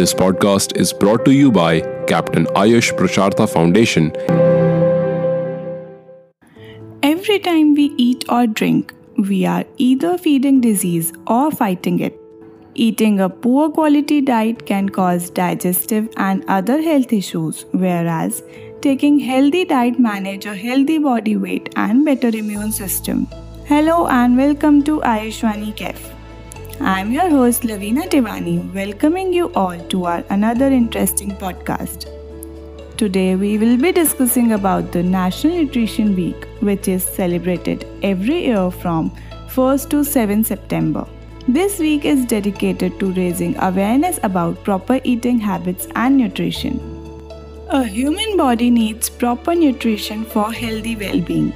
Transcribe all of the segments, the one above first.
This podcast is brought to you by Captain Ayush Prashartha Foundation. Every time we eat or drink, we are either feeding disease or fighting it. Eating a poor quality diet can cause digestive and other health issues, whereas taking healthy diet manage a healthy body weight and better immune system. Hello and welcome to Ayushwani Kef. I am your host Lavina Tivani, welcoming you all to our another interesting podcast. Today we will be discussing about the National Nutrition Week, which is celebrated every year from 1st to 7th September. This week is dedicated to raising awareness about proper eating habits and nutrition. A human body needs proper nutrition for healthy well-being.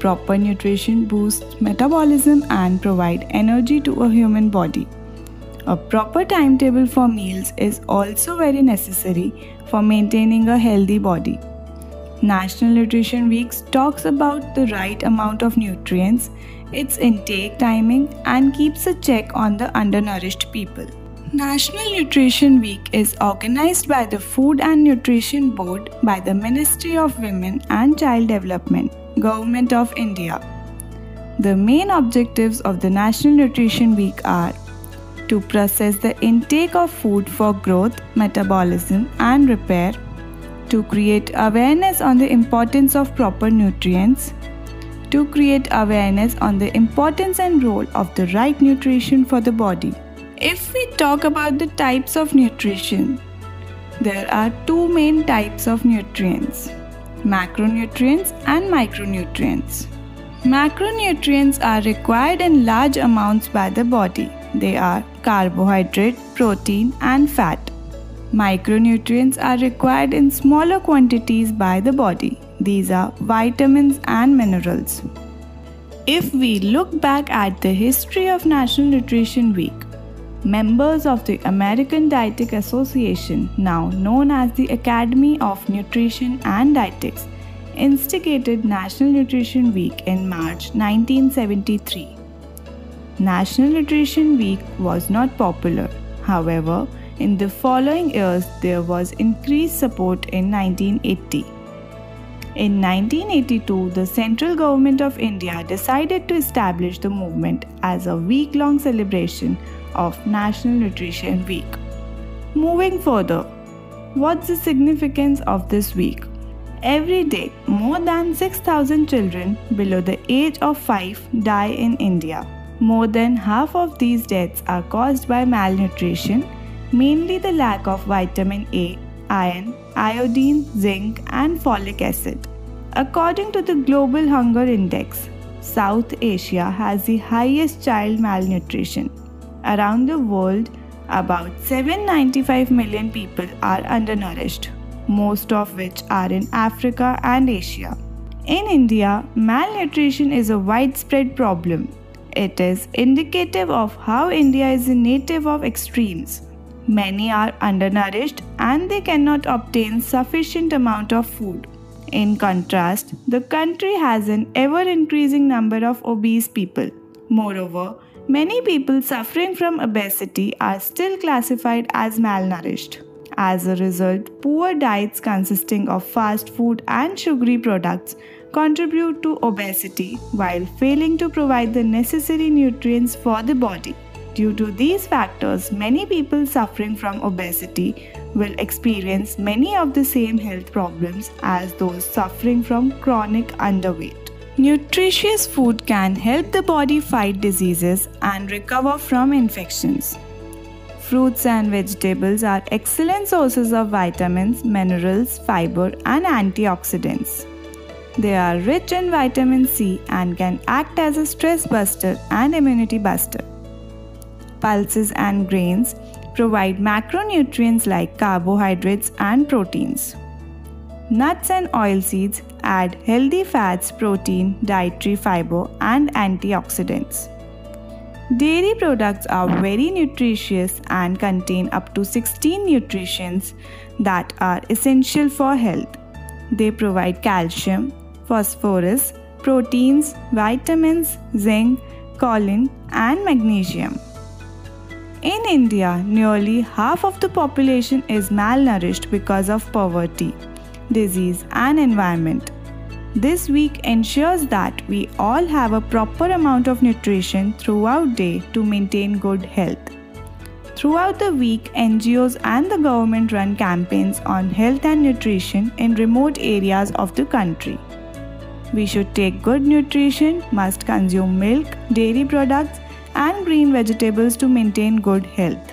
Proper nutrition boosts metabolism and provide energy to a human body. A proper timetable for meals is also very necessary for maintaining a healthy body. National Nutrition Week talks about the right amount of nutrients, its intake timing, and keeps a check on the undernourished people. National Nutrition Week is organized by the Food and Nutrition Board by the Ministry of Women and Child Development, Government of India. The main objectives of the National Nutrition Week are to process the intake of food for growth, metabolism, and repair, to create awareness on the importance of proper nutrients, to create awareness on the importance and role of the right nutrition for the body if we talk about the types of nutrition, there are two main types of nutrients macronutrients and micronutrients. Macronutrients are required in large amounts by the body. They are carbohydrate, protein, and fat. Micronutrients are required in smaller quantities by the body. These are vitamins and minerals. If we look back at the history of National Nutrition Week, members of the American Dietetic Association, now known as the Academy of Nutrition and Dietetics, instigated National Nutrition Week in March 1973. National Nutrition Week was not popular. However, in the following years, there was increased support in 1980. In 1982, the central government of India decided to establish the movement as a week long celebration of National Nutrition Week. Moving further, what's the significance of this week? Every day, more than 6,000 children below the age of 5 die in India. More than half of these deaths are caused by malnutrition, mainly the lack of vitamin A, iron, iodine, zinc, and folic acid. According to the Global Hunger Index, South Asia has the highest child malnutrition Around the world, about 795 million people are undernourished, most of which are in Africa and Asia. In India, malnutrition is a widespread problem. It is indicative of how India is a native of extremes. Many are undernourished and they cannot obtain sufficient amount of food. In contrast, the country has an ever increasing number of obese people. Moreover, Many people suffering from obesity are still classified as malnourished. As a result, poor diets consisting of fast food and sugary products contribute to obesity while failing to provide the necessary nutrients for the body. Due to these factors, many people suffering from obesity will experience many of the same health problems as those suffering from chronic underweight. Nutritious food can help the body fight diseases and recover from infections. Fruits and vegetables are excellent sources of vitamins, minerals, fiber, and antioxidants. They are rich in vitamin C and can act as a stress buster and immunity buster. Pulses and grains provide macronutrients like carbohydrates and proteins. Nuts and oilseeds add healthy fats, protein, dietary fiber, and antioxidants. Dairy products are very nutritious and contain up to 16 nutrients that are essential for health. They provide calcium, phosphorus, proteins, vitamins, zinc, choline, and magnesium. In India, nearly half of the population is malnourished because of poverty, disease, and environment. This week ensures that we all have a proper amount of nutrition throughout day to maintain good health. Throughout the week, NGOs and the government run campaigns on health and nutrition in remote areas of the country. We should take good nutrition, must consume milk, dairy products, and green vegetables to maintain good health.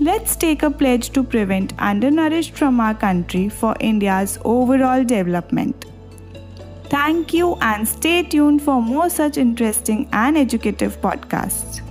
Let's take a pledge to prevent undernourished from our country for India's overall development. Thank you and stay tuned for more such interesting and educative podcasts.